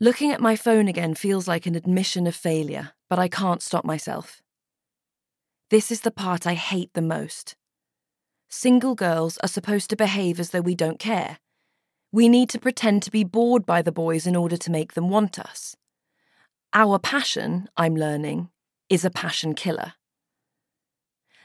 Looking at my phone again feels like an admission of failure, but I can't stop myself. This is the part I hate the most. Single girls are supposed to behave as though we don't care. We need to pretend to be bored by the boys in order to make them want us. Our passion, I'm learning, is a passion killer.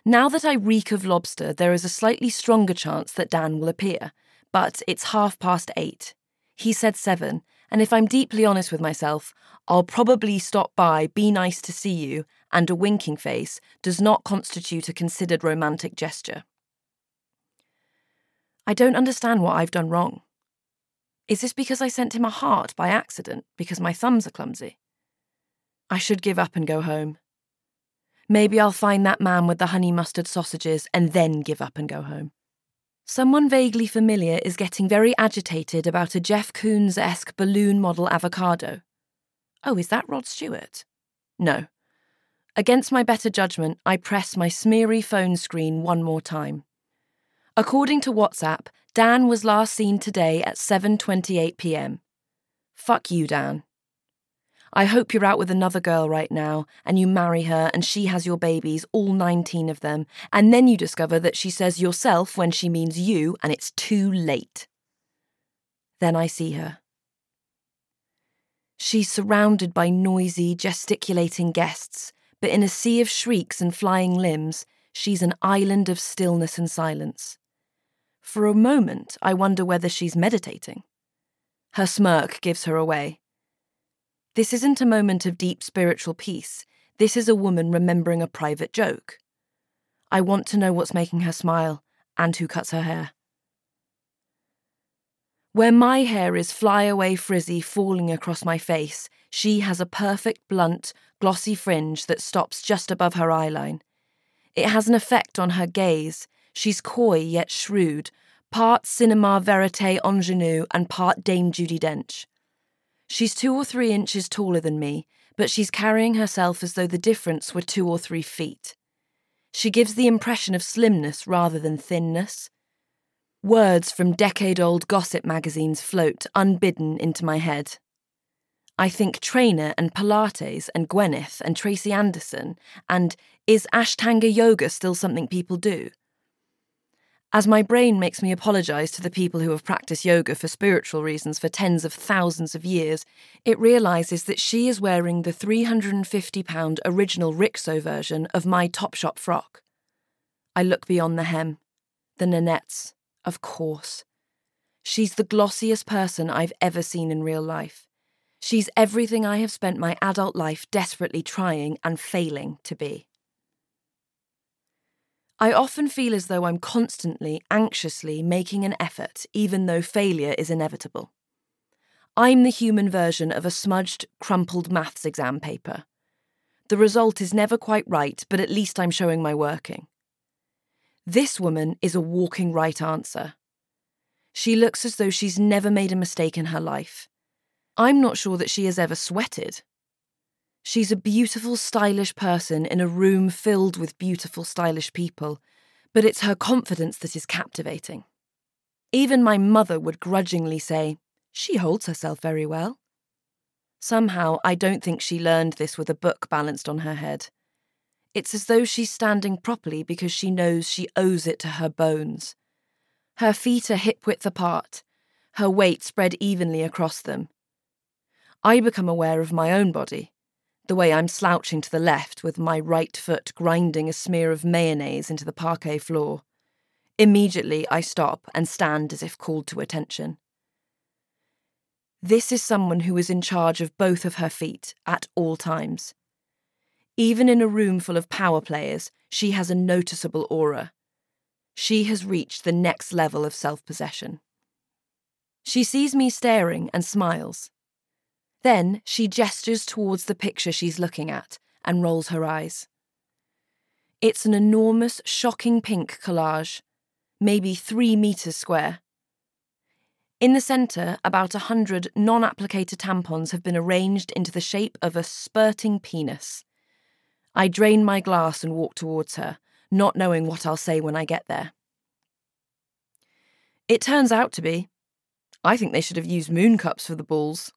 Now that I reek of lobster, there is a slightly stronger chance that Dan will appear, but it's half past eight. He said seven, and if I'm deeply honest with myself, I'll probably stop by, be nice to see you, and a winking face does not constitute a considered romantic gesture. I don't understand what I've done wrong. Is this because I sent him a heart by accident because my thumbs are clumsy? I should give up and go home. Maybe I'll find that man with the honey mustard sausages and then give up and go home. Someone vaguely familiar is getting very agitated about a Jeff Koons esque balloon model avocado. Oh, is that Rod Stewart? No. Against my better judgment, I press my smeary phone screen one more time. According to WhatsApp, Dan was last seen today at 7:28 p.m. Fuck you, Dan. I hope you're out with another girl right now and you marry her and she has your babies, all 19 of them, and then you discover that she says yourself when she means you and it's too late. Then I see her. She's surrounded by noisy, gesticulating guests, but in a sea of shrieks and flying limbs, she's an island of stillness and silence. For a moment, I wonder whether she's meditating. Her smirk gives her away. This isn't a moment of deep spiritual peace. This is a woman remembering a private joke. I want to know what's making her smile and who cuts her hair. Where my hair is flyaway frizzy falling across my face, she has a perfect blunt, glossy fringe that stops just above her eyeline. It has an effect on her gaze. She's coy yet shrewd, part cinema verite ingenue and part Dame Judi Dench. She's two or three inches taller than me, but she's carrying herself as though the difference were two or three feet. She gives the impression of slimness rather than thinness. Words from decade old gossip magazines float unbidden into my head. I think trainer and Pilates and Gwyneth and Tracy Anderson and is Ashtanga yoga still something people do? As my brain makes me apologise to the people who have practiced yoga for spiritual reasons for tens of thousands of years, it realises that she is wearing the £350 original Rixo version of my Topshop frock. I look beyond the hem. The Nanettes, of course. She's the glossiest person I've ever seen in real life. She's everything I have spent my adult life desperately trying and failing to be. I often feel as though I'm constantly, anxiously making an effort, even though failure is inevitable. I'm the human version of a smudged, crumpled maths exam paper. The result is never quite right, but at least I'm showing my working. This woman is a walking right answer. She looks as though she's never made a mistake in her life. I'm not sure that she has ever sweated. She's a beautiful, stylish person in a room filled with beautiful, stylish people, but it's her confidence that is captivating. Even my mother would grudgingly say, She holds herself very well. Somehow, I don't think she learned this with a book balanced on her head. It's as though she's standing properly because she knows she owes it to her bones. Her feet are hip width apart, her weight spread evenly across them. I become aware of my own body the way I'm slouching to the left with my right foot grinding a smear of mayonnaise into the parquet floor. Immediately, I stop and stand as if called to attention. This is someone who is in charge of both of her feet at all times. Even in a room full of power players, she has a noticeable aura. She has reached the next level of self possession. She sees me staring and smiles. Then she gestures towards the picture she's looking at and rolls her eyes. It's an enormous, shocking pink collage, maybe three metres square. In the centre, about a hundred non applicator tampons have been arranged into the shape of a spurting penis. I drain my glass and walk towards her, not knowing what I'll say when I get there. It turns out to be. I think they should have used moon cups for the balls.